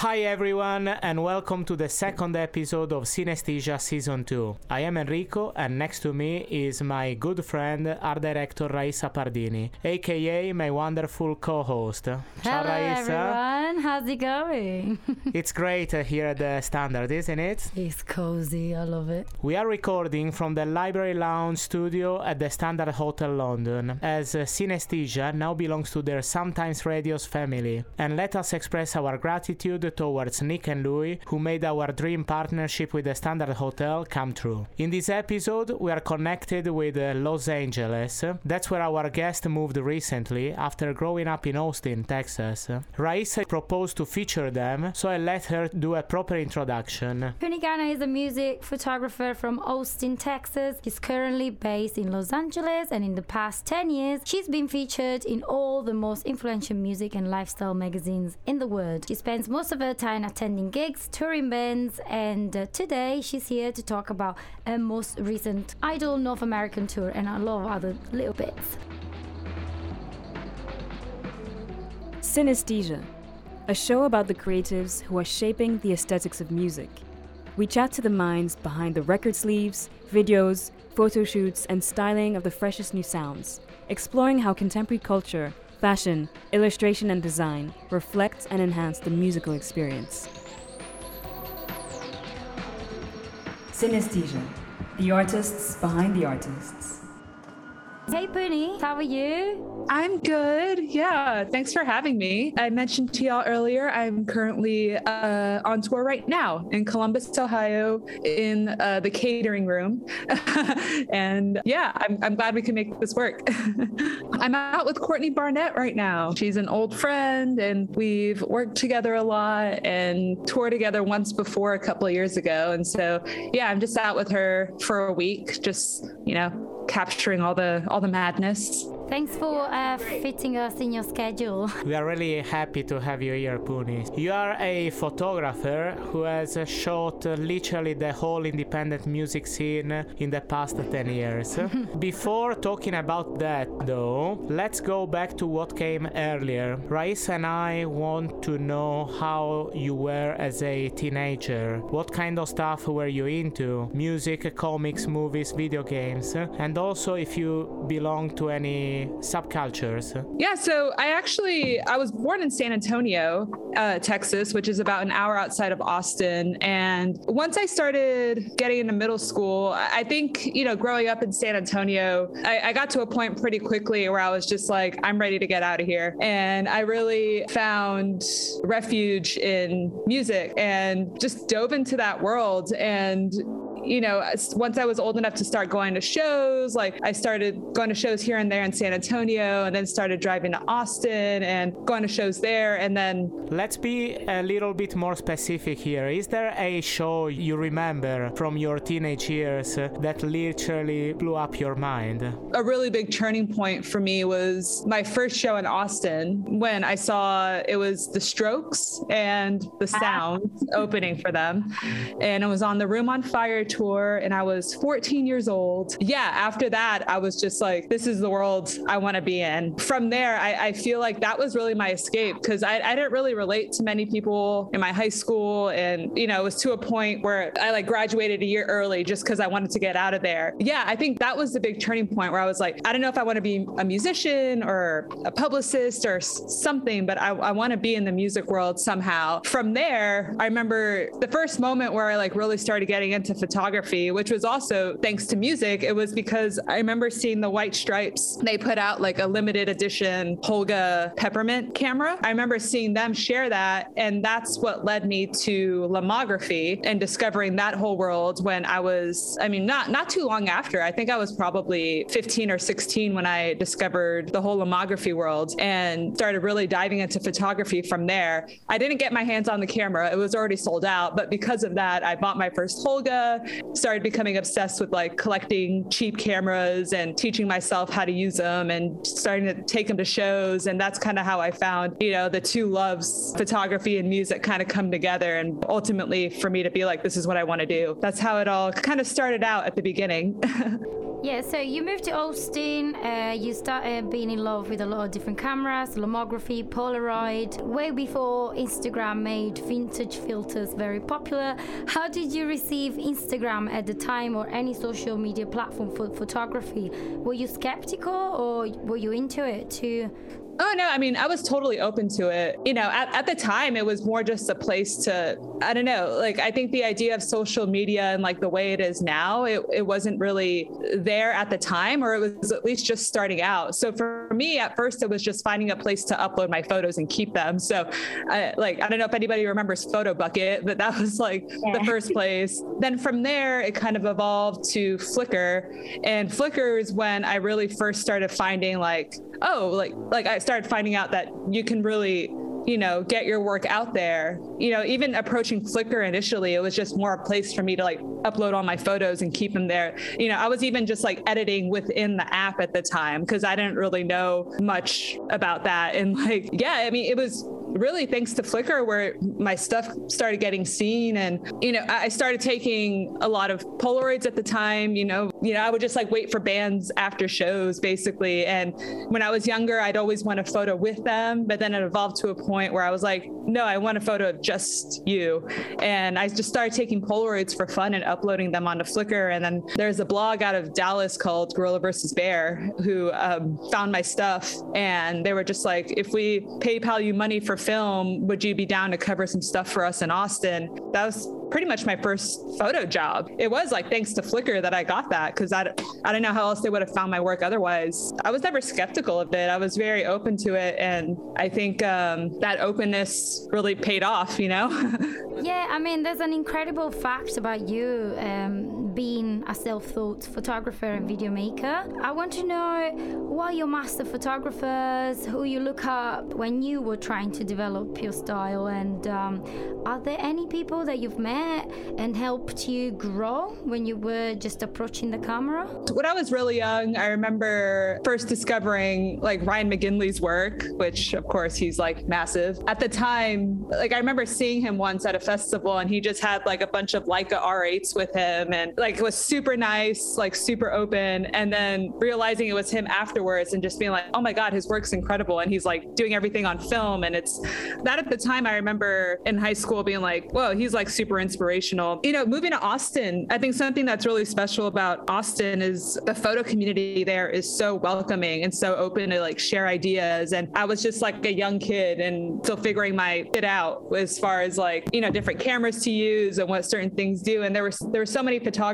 Hi everyone, and welcome to the second episode of Synesthesia Season 2. I am Enrico, and next to me is my good friend, art director Raissa Pardini, aka my wonderful co host. Ciao Hello everyone, how's it going? It's great uh, here at the Standard, isn't it? it's cozy, I love it. We are recording from the Library Lounge studio at the Standard Hotel London, as Synesthesia now belongs to their Sometimes Radios family. And let us express our gratitude towards Nick and Louis, who made our dream partnership with the Standard Hotel come true. In this episode, we are connected with uh, Los Angeles. That's where our guest moved recently after growing up in Austin, Texas. Raissa proposed to feature them, so I let her do a proper introduction. Pooneh Ghana is a music photographer from Austin, Texas. She's currently based in Los Angeles, and in the past 10 years, she's been featured in all the most influential music and lifestyle magazines in the world. She spends most of time attending gigs, touring bands, and uh, today she's here to talk about her most recent Idol North American tour and a lot of other little bits. Synesthesia, a show about the creatives who are shaping the aesthetics of music. We chat to the minds behind the record sleeves, videos, photo shoots, and styling of the freshest new sounds, exploring how contemporary culture, fashion, illustration, and design reflect and enhance the musical experience. Synesthesia, the artists behind the artists. Hey Pooneh, how are you? I'm good. Yeah. Thanks for having me. I mentioned to y'all earlier, I'm currently uh, on tour right now in Columbus, Ohio, in uh, the catering room. and yeah, I'm, I'm glad we can make this work. I'm out with Courtney Barnett right now. She's an old friend, and we've worked together a lot and toured together once before a couple of years ago. And so, yeah, I'm just out with her for a week, just, you know, capturing all the all the madness. Thanks for uh, fitting us in your schedule. We are really happy to have you here, Pooneh. You are a photographer who has shot uh, literally the whole independent music scene in the past 10 years. Before talking about that, though, let's go back to what came earlier. Raissa and I want to know how you were as a teenager. What kind of stuff were you into? Music, comics, movies, video games, and also if you belong to any subcultures. Yeah, so I actually I was born in San Antonio, uh, Texas, which is about an hour outside of Austin. And once I started getting into middle school, I think you know, growing up in San Antonio, I, I got to a point pretty quickly where I was just like, I'm ready to get out of here, and I really found refuge in music and just dove into that world and you know, once I was old enough to start going to shows, like I started going to shows here and there in San Antonio and then started driving to Austin and going to shows there. And then let's be a little bit more specific here. Is there a show you remember from your teenage years that literally blew up your mind? A really big turning point for me was my first show in Austin when I saw it was The Strokes and The ah. Sounds opening for them. And it was on the Room on Fire tour and I was 14 years old. Yeah, after that, I was just like, this is the world I want to be in. From there, I, I, feel like that was really my escape because I, I, didn't really relate to many people in my high school. And, you know, it was to a point where I like graduated a year early just because I wanted to get out of there. Yeah, I think that was the big turning point where I was like, I don't know if I want to be a musician or a publicist or something, but I, I want to be in the music world somehow. From there, I remember the first moment where I like really started getting into photography photography, which was also thanks to music. It was because I remember seeing the White Stripes. They put out like a limited edition Holga Peppermint camera. I remember seeing them share that. And that's what led me to lomography and discovering that whole world when I was, I mean, not not too long after. I think I was probably 15 or 16 when I discovered the whole lomography world and started really diving into photography from there. I didn't get my hands on the camera. It was already sold out, but because of that, I bought my first Holga started becoming obsessed with like collecting cheap cameras and teaching myself how to use them and starting to take them to shows. And that's kind of how I found, you know, the two loves, photography and music, kind of come together. And ultimately, for me to be like, this is what I want to do. That's how it all kind of started out at the beginning. Yeah, so you moved to Austin. Uh, you started being in love with a lot of different cameras, lomography, Polaroid, way before Instagram made vintage filters very popular. How did you receive Instagram at the time or any social media platform for photography? Were you skeptical or were you into it too? Oh no, I mean, I was totally open to it. You know, at, at the time it was more just a place to I don't know, like I think the idea of social media and like the way it is now, it, it wasn't really there at the time, or it was at least just starting out. So for me, at first it was just finding a place to upload my photos and keep them. So I, like I don't know if anybody remembers Photobucket, but that was like yeah. the first place. Then from there it kind of evolved to Flickr. And Flickr is when I really first started finding like oh, like like I started finding out that you can really you know get your work out there. You know even approaching flickr initially it was just more a place for me to like upload all my photos and keep them there. You know i was even just like editing within the app at the time because i didn't really know much about that. And like yeah i mean it was really thanks to Flickr where my stuff started getting seen. And you know I started taking a lot of Polaroids at the time you know. You know I would just like wait for bands after shows basically. And when I was younger I'd always want a photo with them. But then it evolved to a point where I was like no I want a photo of just you. And I just started taking Polaroids for fun and uploading them onto Flickr. And then there's a blog out of Dallas called Gorilla versus Bear who um, found my stuff. And they were just like if we PayPal you money for film, would you be down to cover some stuff for us in Austin? That was pretty much my first photo job. It was like thanks to Flickr that I got that because I, I don't know how else they would have found my work otherwise. I was never skeptical of it. I was very open to it. And I think um, that openness really paid off, you know? yeah, I mean, there's an incredible fact about you um, being a self taught photographer and video maker. I want to know why your master photographers, who you look up when you were trying to develop your style, and um, are there any people that you've met and helped you grow when you were just approaching the camera? When I was really young, I remember first discovering like Ryan McGinley's work, which of course he's like massive. At the time, like I remember seeing him once at a festival and he just had like a bunch of Leica R8s with him and like it was super nice, like super open. And then realizing it was him afterwards and just being like, oh my God, his work's incredible. And he's like doing everything on film. And it's that at the time I remember in high school being like, whoa, he's like super inspirational. You know, moving to Austin, I think something that's really special about Austin is the photo community there is so welcoming and so open to like share ideas. And I was just like a young kid and still figuring my it out as far as like, you know, different cameras to use and what certain things do. And there was there were so many photographers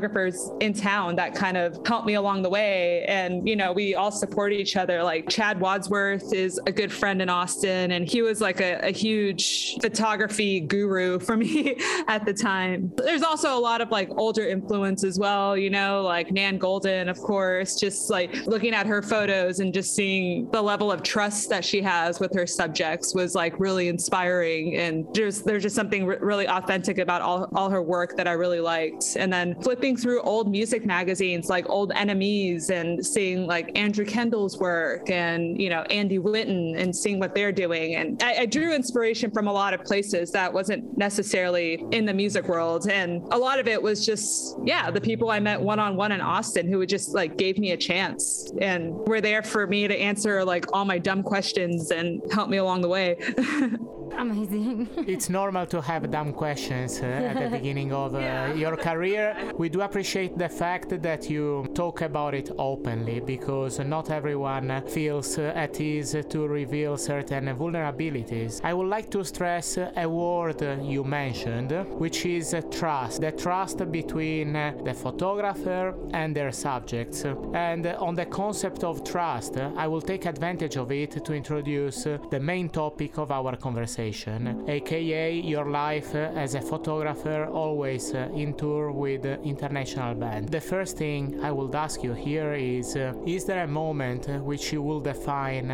in town that kind of helped me along the way. And, you know, we all support each other. Like Chad Wadsworth is a good friend in Austin and he was like a, a huge photography guru for me at the time time. There's also a lot of like older influence as well, you know, like Nan Goldin, of course, just like looking at her photos and just seeing the level of trust that she has with her subjects was like really inspiring. And there's there's just something r- really authentic about all, all her work that I really liked. And then flipping through old music magazines like Old NMEs and seeing like Andrew Kendall's work and, you know, Andy Whitten and seeing what they're doing. And I, I drew inspiration from a lot of places that wasn't necessarily in the music music world. And a lot of it was just, yeah, the people I met one on one in Austin who would just like gave me a chance and were there for me to answer like all my dumb questions and help me along the way. Amazing. it's normal to have dumb questions uh, at the beginning of uh, yeah. your career. We do appreciate the fact that you talk about it openly because not everyone feels at ease to reveal certain vulnerabilities. I would like to stress a word you mentioned, which is trust. The trust between the photographer and their subjects. And on the concept of trust, I will take advantage of it to introduce the main topic of our conversation station, aka your life as a photographer always in tour with international band. The first thing I would ask you here is is there a moment which you will define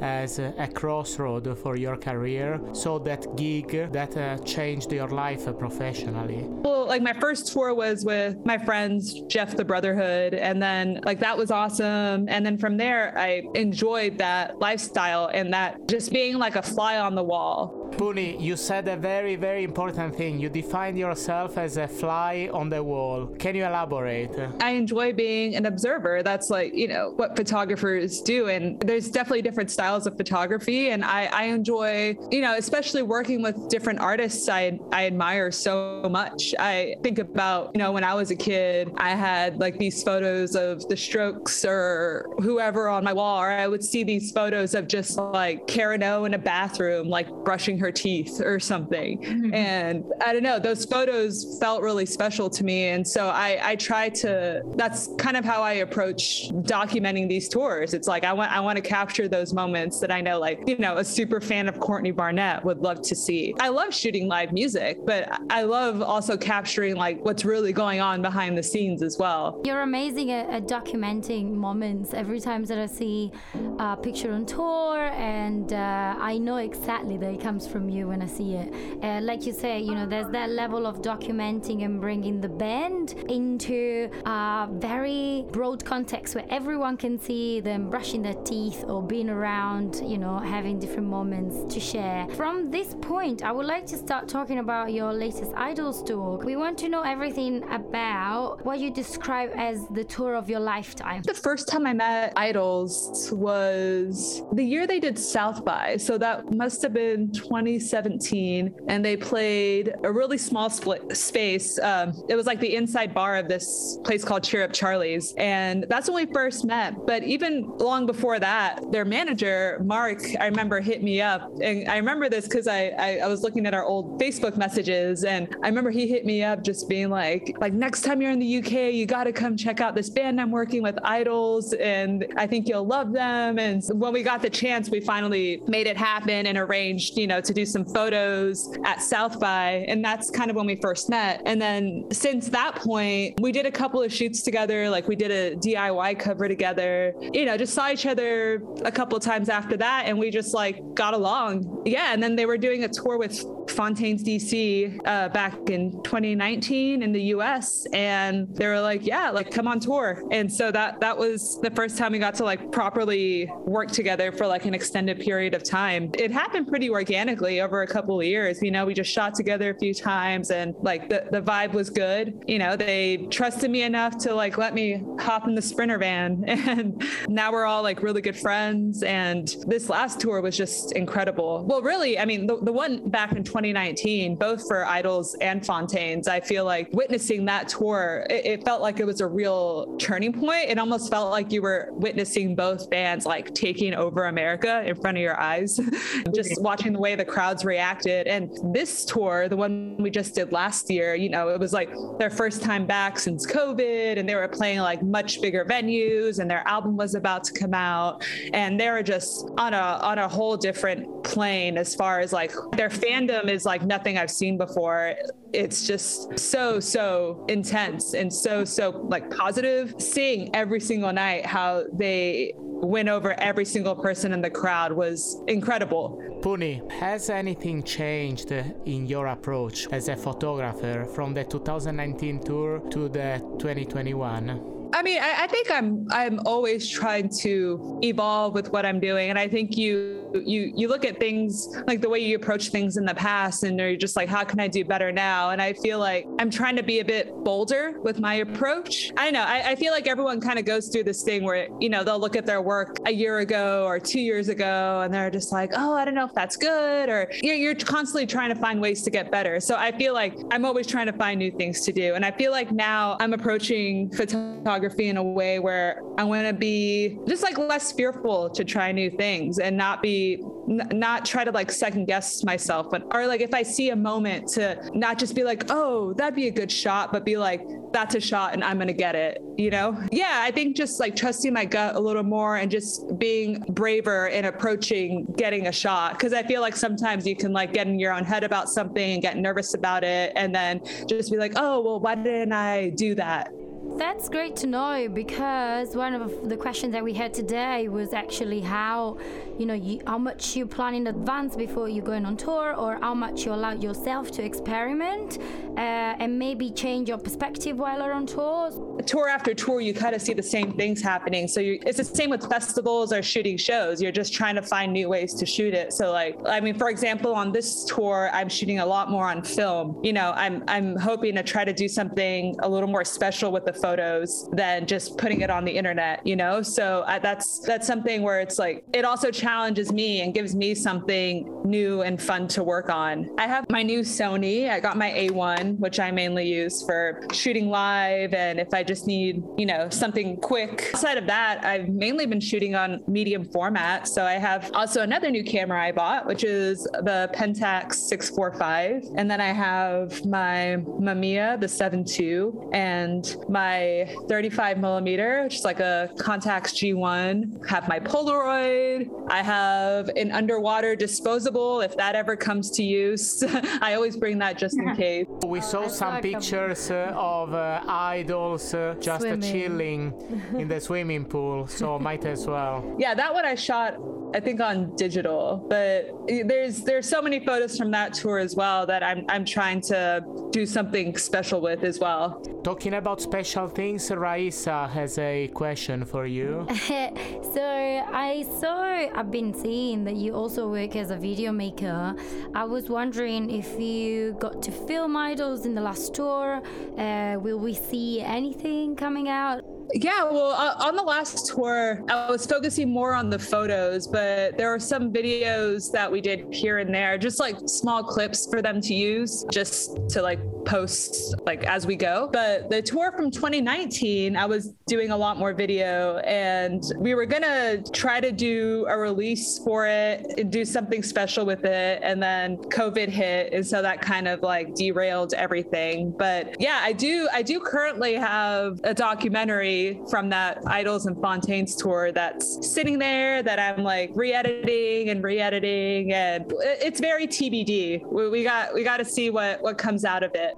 as a crossroad for your career? So that gig that uh, changed your life professionally? Well, like my first tour was with my friends, Jeff the Brotherhood. And then, like, that was awesome. And then from there, I enjoyed that lifestyle and that just being like a fly on the wall people. Pooneh, you said a very, very important thing. You defined yourself as a fly on the wall. Can you elaborate? I enjoy being an observer. That's like, you know, what photographers do. And there's definitely different styles of photography. And I, I enjoy, you know, especially working with different artists I, I admire so much. I think about, you know, when I was a kid, I had like these photos of the strokes or whoever on my wall, or I would see these photos of just like Karen O in a bathroom, like brushing her teeth or something. Mm-hmm. And I don't know, those photos felt really special to me. And so I, I try to, that's kind of how I approach documenting these tours. It's like, I want, I want to capture those moments that I know, like, you know, a super fan of Courtney Barnett would love to see. I love shooting live music, but I love also capturing like what's really going on behind the scenes as well. You're amazing at, at documenting moments. Every time that I see a picture on tour, and uh, I know exactly that it comes from you when I see it. Uh, like you say, you know, there's that level of documenting and bringing the band into a very broad context where everyone can see them brushing their teeth or being around, you know, having different moments to share. From this point, I would like to start talking about your latest IDLES tour. We want to know everything about what you describe as the tour of your lifetime. The first time I met IDLES was the year they did South by. So that must have been 2017. And they played a really small split space. Um, it was like the inside bar of this place called Cheer Up Charlie's. And that's when we first met. But even long before that, their manager, Mark, I remember hit me up. And I remember this because I, I, I was looking at our old Facebook messages and I remember he hit me up just being like, like next time you're in the UK, you got to come check out this band I'm working with, IDLES, and I think you'll love them. And when we got the chance, we finally made it happen and arranged, you know, to do some photos at South by, and that's kind of when we first met. And then since that point, we did a couple of shoots together, like we did a DIY cover together. You know, just saw each other a couple of times after that, and we just like got along. Yeah, and then they were doing a tour with Fontaines DC uh, back in 2019 in the US and they were like yeah like come on tour and so that that was the first time we got to like properly work together for like an extended period of time it happened pretty organically over a couple of years. You know we just shot together a few times and like the, the vibe was good. You know they trusted me enough to like let me hop in the sprinter van. And now we're all like really good friends. And this last tour was just incredible. Well really i mean the, the one back in 2019 both for IDLES and fontaines i feel like witnessing that tour it, it felt like it was a real turning point. It almost felt like you were witnessing both bands like taking over america in front of your eyes. Just watching the way the crowds reacted and this tour the one we just did last year you know it was like their first time back since covid and they were playing like much bigger venues and their album was about to come out and they were just on a on a whole different plane as far as like their fandom is like nothing I've seen before. It's just so, so intense and so, so like positive. Seeing every single night how they win over every single person in the crowd was incredible. Pooneh, has anything changed in your approach as a photographer from the 2019 tour to the 2021? I mean, I, I, think I'm I'm always trying to evolve with what I'm doing, and I think you you you look at things like the way you approach things in the past, and you're just like, how can I do better now? And I feel like I'm trying to be a bit bolder with my approach. I know I, I feel like everyone kind of goes through this thing where you know they'll look at their work a year ago or two years ago, and they're just like, oh, I don't know if that's good, or you're, you're constantly trying to find ways to get better. So I feel like I'm always trying to find new things to do, and I feel like now I'm approaching photography photography in a way where I want to be just like less fearful to try new things and not be n- not try to like second guess myself, but or like if I see a moment to not just be like, oh, that'd be a good shot, but be like, that's a shot and I'm gonna get it, you know? Yeah, I think just like trusting my gut a little more and just being braver in approaching getting a shot. Cause I feel like sometimes you can like get in your own head about something and get nervous about it and then just be like, oh, well, why didn't I do that? That's great to know because one of the questions that we had today was actually how, you know, you, how much you plan in advance before you're going on tour, or how much you allow yourself to experiment uh, and maybe change your perspective while you're on tours. Tour after tour, you kind of see the same things happening. So it's the same with festivals or shooting shows. You're just trying to find new ways to shoot it. So like, I mean, for example, on this tour, I'm shooting a lot more on film. You know, I'm I'm hoping to try to do something a little more special with the photos than just putting it on the internet, you know? So I, that's that's something where it's like it also challenges me and gives me something new and fun to work on. I have my new Sony. I got my A1, which I mainly use for shooting live and if I just need, you know, something quick. Aside of that, I've mainly been shooting on medium format. So I have also another new camera I bought, which is the Pentax 645. And then I have my Mamiya, the 7.2, and my 35 millimeter, which is like a Contax G1. Have my Polaroid. I have an underwater disposable if that ever comes to use. I always bring that just in case. We saw some pictures uh, of uh, IDLES uh, just Swimming. chilling in the swimming pool, so might as well. Yeah, that one I shot I think on digital, but there's there's so many photos from that tour as well that I'm I'm trying to do something special with as well. Talking about special things, Raissa has a question for you. so I saw, I've been seeing that you also work as a video maker. I was wondering if you got to film IDLES in the last tour. Uh, will we see anything coming out? Yeah, well, uh, on the last tour, I was focusing more on the photos, but there were some videos that we did here and there, just like small clips for them to use, just to like post like as we go. But the tour from 2019, I was doing a lot more video, and we were gonna try to do a release for it, and do something special with it, and then COVID hit, and so that kind of like derailed everything. But yeah, I do, I do currently have a documentary from that IDLES and Fontaines tour that's sitting there that I'm like re-editing and re-editing, and it's very TBD. We, we got we got to see what what comes out of it.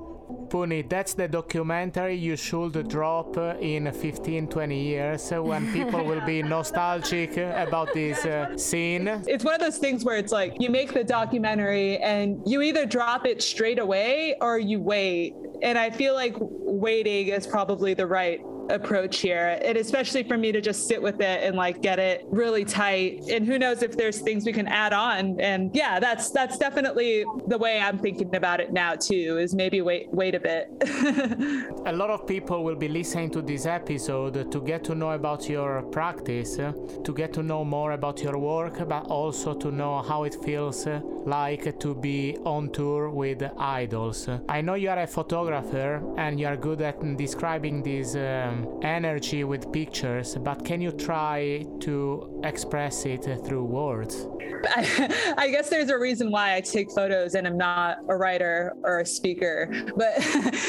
Pooneh, that's the documentary you should drop in 15 20 years when people will be nostalgic about this uh, scene. It's one of those things where it's like you make the documentary and you either drop it straight away or you wait. And I feel like waiting is probably the right approach here. And especially for me to just sit with it and like get it really tight. And who knows if there's things we can add on. And yeah that's that's definitely the way i'm thinking about it now too is maybe wait wait a bit. A lot of people will be listening to this episode to get to know about your practice, to get to know more about your work, but also to know how it feels uh, like to be on tour with IDLES. I know you are a photographer and you are good at describing these um, energy with pictures, but can you try to express it through words? I, I guess there's a reason why I take photos and I'm not a writer or a speaker. But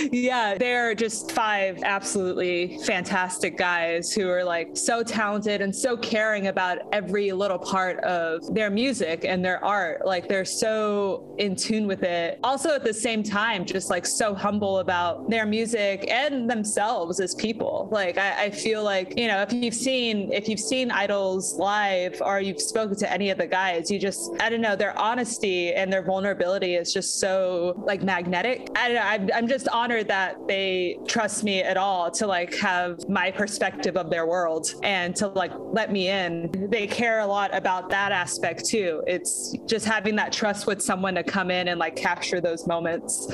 yeah, they're just five absolutely fantastic guys who are like so talented and so caring about every little part of their music and their art. Like they're so in tune with it. Also at the same time, just like so humble about their music and themselves as people. Like I, I feel like, you know, if you've seen if you've seen IDLES live or you've spoken to any of the guys, you just I don't know, their honesty and their vulnerability is just so like magnetic. I don't know, I'm, I'm just honored that they trust me at all to like have my perspective of their world and to like let me in. They care a lot about that aspect too. It's just having that trust with someone to come in and like capture those moments.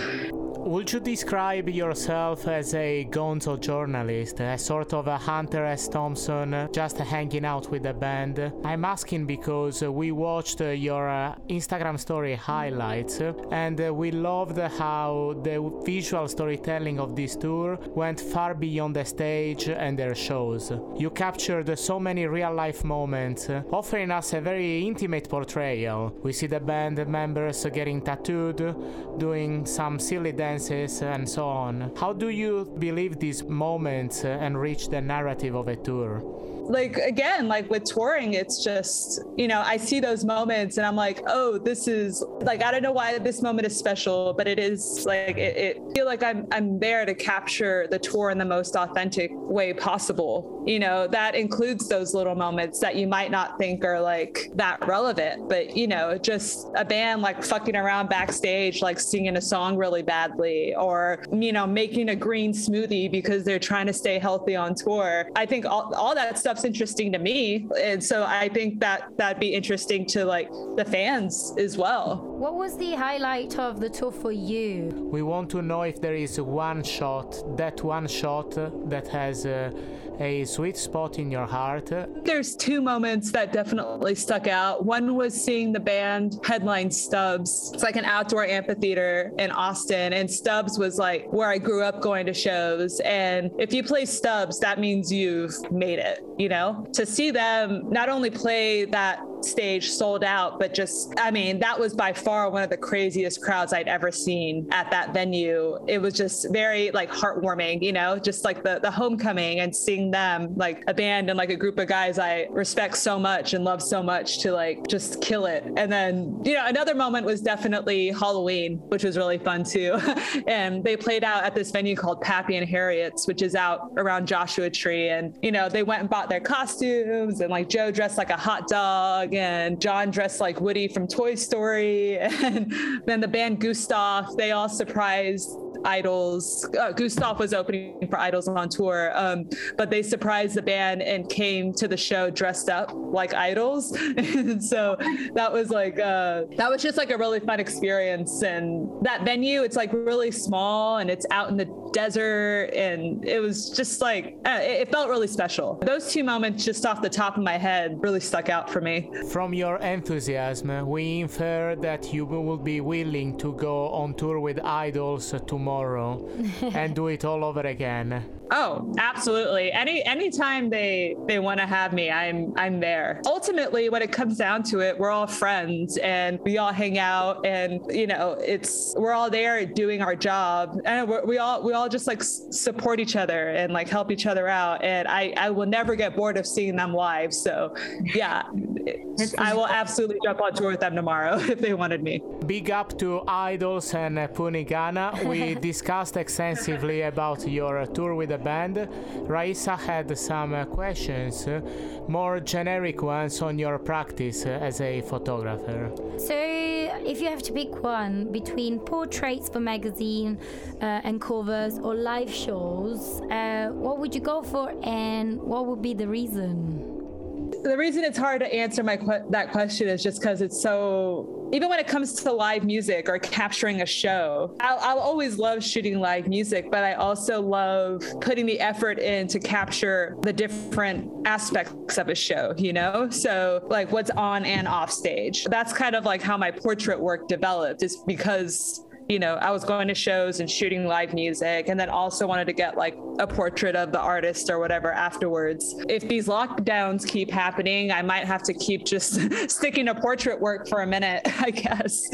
Would you describe yourself as a gonzo journalist, a sort of a Hunter S. Thompson, uh, just hanging out with the band? I'm asking because uh, we watched uh, your uh, Instagram story highlights and we loved how the visual storytelling of this tour went far beyond the stage and their shows. You captured so many real life moments, offering us a very intimate portrayal. We see the band members getting tattooed, doing some silly and so on. How do you believe these moments uh, enrich the narrative of a tour? Like again like with touring it's just you know i see those moments and i'm like oh this is like i don't know why this moment is special but it is like it, it feel like i'm i'm there to capture the tour in the most authentic way possible. You know that includes those little moments that you might not think are like that relevant but you know just a band like fucking around backstage like singing a song really badly or you know making a green smoothie because they're trying to stay healthy on tour. I think all, all that stuff stuff's interesting to me. And so I think that that'd be interesting to like the fans as well. What was the highlight of the tour for you? We want to know if there is one shot, that one shot that has uh, a sweet spot in your heart? There's two moments that definitely stuck out. One was seeing the band headline Stubbs. It's like an outdoor amphitheater in Austin, and Stubbs was like where I grew up going to shows. And if you play Stubbs, that means you've made it, you know? To see them not only play that stage sold out, but just, I mean, that was by far one of the craziest crowds I'd ever seen at that venue. It was just very like heartwarming, you know, just like the, the homecoming and seeing them, like a band and like a group of guys I respect so much and love so much to like just kill it. And then, you know, another moment was definitely Halloween, which was really fun too. and they played out at this venue called Pappy and Harriet's, which is out around Joshua Tree. And, you know, they went and bought their costumes and like Joe dressed like a hot dog and John dressed like Woody from Toy Story. And then the band Gustaf, they all surprised IDLES. Uh, Gustaf was opening for IDLES on tour, um, but they surprised the band and came to the show dressed up like IDLES. so that was like uh, that was just like a really fun experience. And that venue, it's like really small and it's out in the desert, and it was just like uh, it, it felt really special. Those two moments, just off the top of my head, really stuck out for me. From your enthusiasm, we infer that you will be willing to go on tour with IDLES tomorrow tomorrow and do it all over again. Oh, absolutely. Any anytime they they want to have me, I'm I'm there. Ultimately, when it comes down to it, we're all friends and we all hang out and you know, it's we're all there doing our job and we all we all just like support each other and like help each other out and I I will never get bored of seeing them live. So, yeah, I will absolutely jump on tour with them tomorrow if they wanted me. Big up to IDLES and Pooneh Ghana. We discussed extensively about your tour with the band. Raissa had some uh, questions, uh, more generic ones on your practice uh, as a photographer. So, if you have to pick one between portraits for magazine uh, and covers or live shows, uh, what would you go for and what would be the reason? The reason it's hard to answer my que- that question is just because it's so even when it comes to live music or capturing a show I'll, I'll, always love shooting live music but i also love putting the effort in to capture the different aspects of a show you know? So like what's on and off stage. That's kind of like how my portrait work developed is because you know, I was going to shows and shooting live music, and then also wanted to get like a portrait of the artist or whatever afterwards. If these lockdowns keep happening, I might have to keep just sticking to portrait work for a minute, I guess.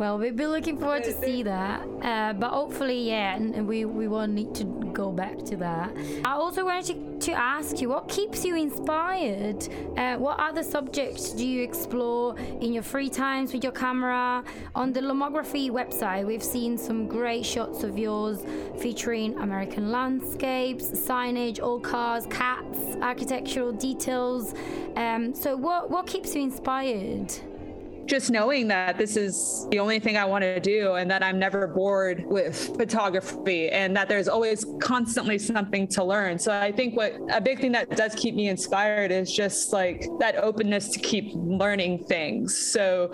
Well, we'll be looking forward to see that. Uh, but hopefully, yeah, and we, we won't need to go back to that. I also wanted to, to ask you what keeps you inspired? Uh, what other subjects do you explore in your free times with your camera? On the Lomography website, we've seen some great shots of yours featuring American landscapes, signage, old cars, cats, architectural details. Um, so, what, what keeps you inspired? Just knowing that this is the only thing I want to do and that I'm never bored with photography and that there's always constantly something to learn. So I think what a big thing that does keep me inspired is just like that openness to keep learning things. So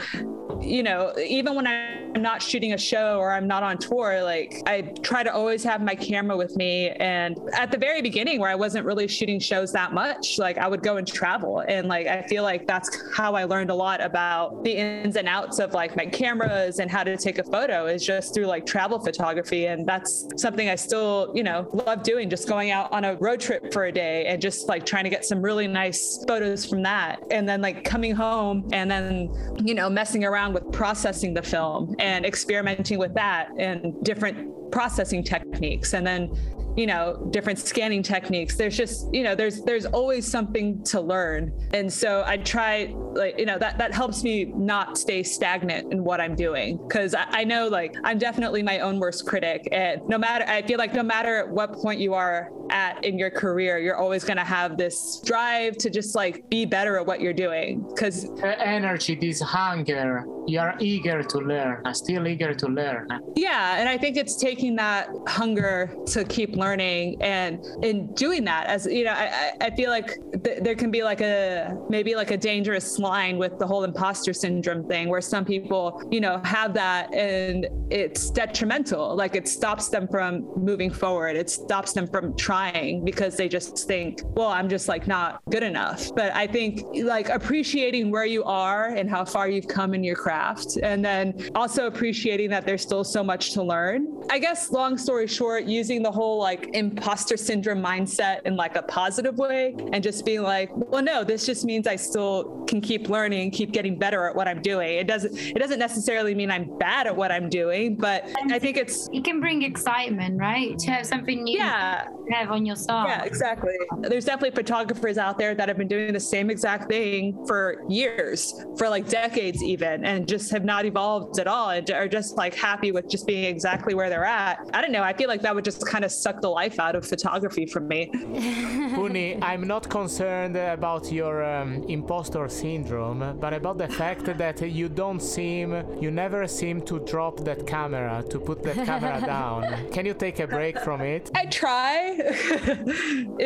you know, even when I'm not shooting a show or I'm not on tour, like I try to always have my camera with me. And at the very beginning, where I wasn't really shooting shows that much, like I would go and travel. And like I feel like that's how I learned a lot about the ins and outs of like my cameras and how to take a photo is just through like travel photography. And that's something I still, you know, love doing, just going out on a road trip for a day and just like trying to get some really nice photos from that. And then like coming home and then, you know, messing around with processing the film and experimenting with that and different processing techniques. And then you know different scanning techniques. There's just you know there's there's always something to learn. And so i try like you know that that helps me not stay stagnant in what i'm doing. Because I, I know like i'm definitely my own worst critic. And no matter i feel like no matter at what point you are at in your career you're always going to have this drive to just like be better at what you're doing. Because energy this hunger you're eager to learn still eager to learn. Yeah and i think it's taking that hunger to keep learning learning and in doing that as you know i, I feel like th- there can be like a maybe like a dangerous line with the whole imposter syndrome thing where some people you know have that and it's detrimental. Like it stops them from moving forward. It stops them from trying because they just think well i'm just like not good enough. But i think like appreciating where you are and how far you've come in your craft and then also appreciating that there's still so much to learn. I guess long story short using the whole like like imposter syndrome mindset in like a positive way and just being like, well, no, this just means I still can keep learning, keep getting better at what I'm doing. It doesn't it doesn't necessarily mean I'm bad at what I'm doing, but and I think it's it can bring excitement, right? To have something new yeah. have on your side. Yeah, exactly. There's definitely photographers out there that have been doing the same exact thing for years, for like decades even, and just have not evolved at all and are just like happy with just being exactly where they're at. I don't know. I feel like that would just kind of suck the life out of photography for me. Pooneh, I'm not concerned about your um, impostor syndrome, but about the fact that you don't seem, you never seem to drop that camera, to put that camera down. Can you take a break from it? I try.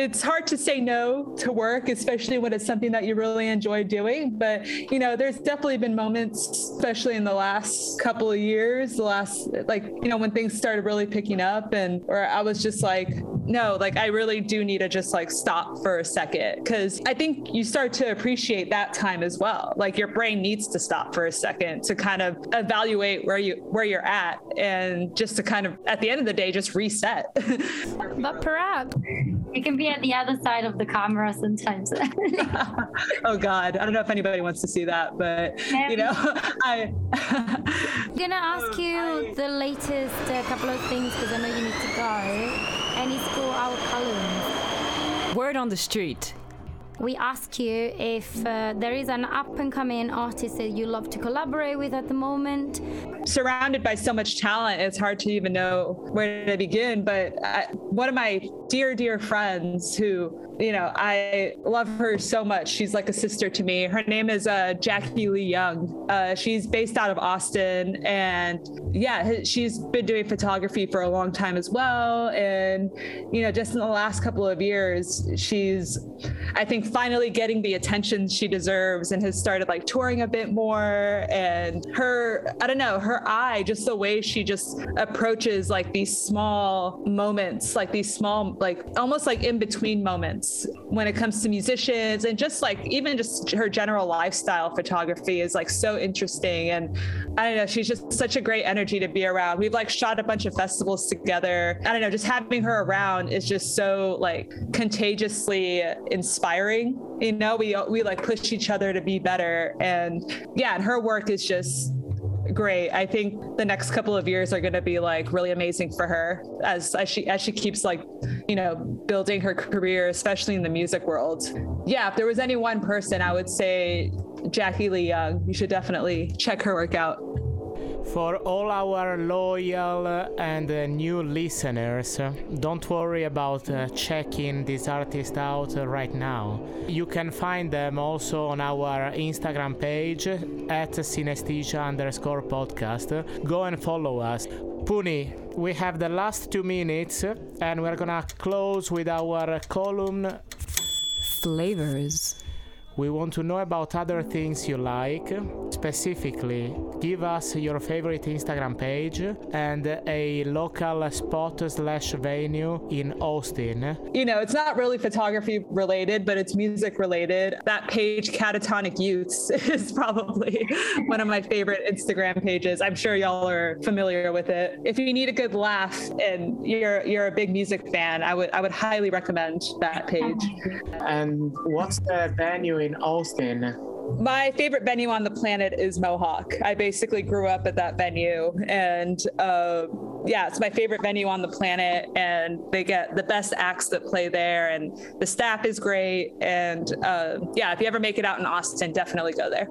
it's hard to say no to work, especially when it's something that you really enjoy doing. But, you know, there's definitely been moments, especially in the last couple of years, the last, like, you know, when things started really picking up and, or I was just like, no, like I really do need to just like stop for a second because I think you start to appreciate that time as well. Like your brain needs to stop for a second to kind of evaluate where you where you're at and just to kind of at the end of the day just reset. but perhaps it can be at the other side of the camera sometimes. oh God, I don't know if anybody wants to see that, but you know, I. I'm gonna ask you the latest uh, couple of things because I know you need to go any school our columns. Word on the street. We ask you if uh, there is an up and coming artist that you love to collaborate with at the moment. Surrounded by so much talent, it's hard to even know where to begin. But I, one of my dear, dear friends who you know, I love her so much. She's like a sister to me. Her name is uh, Jackie Lee Young. Uh, she's based out of Austin, and yeah, she's been doing photography for a long time as well. And you know, just in the last couple of years, she's, I think, finally getting the attention she deserves, and has started like touring a bit more. And her, I don't know, her eye, just the way she just approaches like these small moments, like these small, like almost like in between moments when it comes to musicians and just like even just her general lifestyle photography is like so interesting. And I don't know she's just such a great energy to be around. We've like shot a bunch of festivals together. I don't know just having her around is just so like contagiously inspiring you know? We we like push each other to be better. And yeah and her work is just great. I think the next couple of years are going to be like really amazing for her as as she as she keeps like, you know, building her career, especially in the music world. Yeah, if there was any one person, I would say Jackie Lee Young. You should definitely check her work out. For all our loyal and uh, new listeners, don't worry about uh, checking this artist out right now. You can find them also on our Instagram page at synesthesia underscore podcast. Go and follow us. Pooneh, we have the last two minutes and we're gonna close with our column Flavors. We want to know about other things you like specifically, give us your favorite Instagram page and a local spot slash venue in Austin. You know, it's not really photography related, but it's music related. That page, Catatonic Youths, is probably one of my favorite Instagram pages. I'm sure y'all are familiar with it. If you need a good laugh and you're you're a big music fan, I would I would highly recommend that page. And what's the venue in Austin? My favorite venue on the planet is Mohawk. I basically grew up at that venue, and uh, yeah, it's my favorite venue on the planet. And they get the best acts that play there, and the staff is great. And uh, yeah, if you ever make it out in Austin, definitely go there.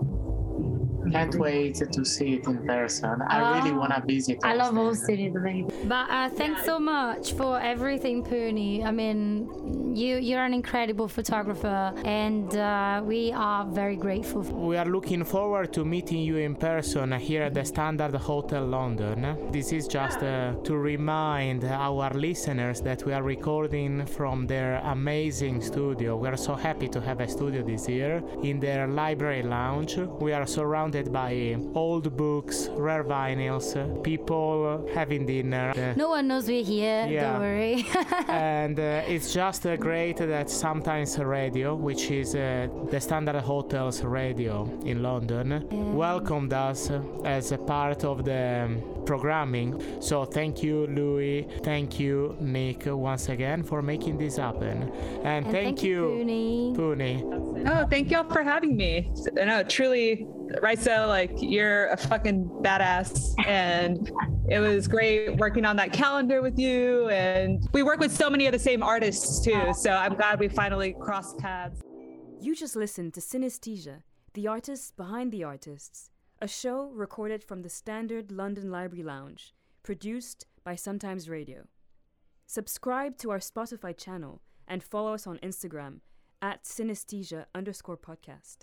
Can't wait to see it in person. I really want to visit. I love Austin. Austin is amazing. But uh, thanks so much for everything, Pooneh. I mean, you you're an incredible photographer, and uh, we are very grateful. We are looking forward to meeting you in person here at the Standard Hotel London. This is just uh, to remind our listeners that we are recording from their amazing studio. We are so happy to have a studio this year in their library lounge. We are surrounded by old books, rare vinyls, people having dinner. No one knows we're here. Yeah. Don't worry. and uh, it's just uh, great that sometimes radio, which is uh, the Standard Hotels radio in London, welcomed us as a part of the programming. So thank you, Louis. Thank you, Nick, once again for making this happen. And, And thank, you, Pooneh. Pooneh. Oh, thank y'all for having me. No, truly, Raissa, like you're a fucking badass. And it was great working on that calendar with you. And we work with so many of the same artists too. So I'm glad we finally crossed paths. You just listened to Synesthesia, the artists behind the artists, a show recorded from the Standard London Library Lounge, produced by Sometimes Radio. Subscribe to our Spotify channel and follow us on Instagram at synesthesia underscore podcast.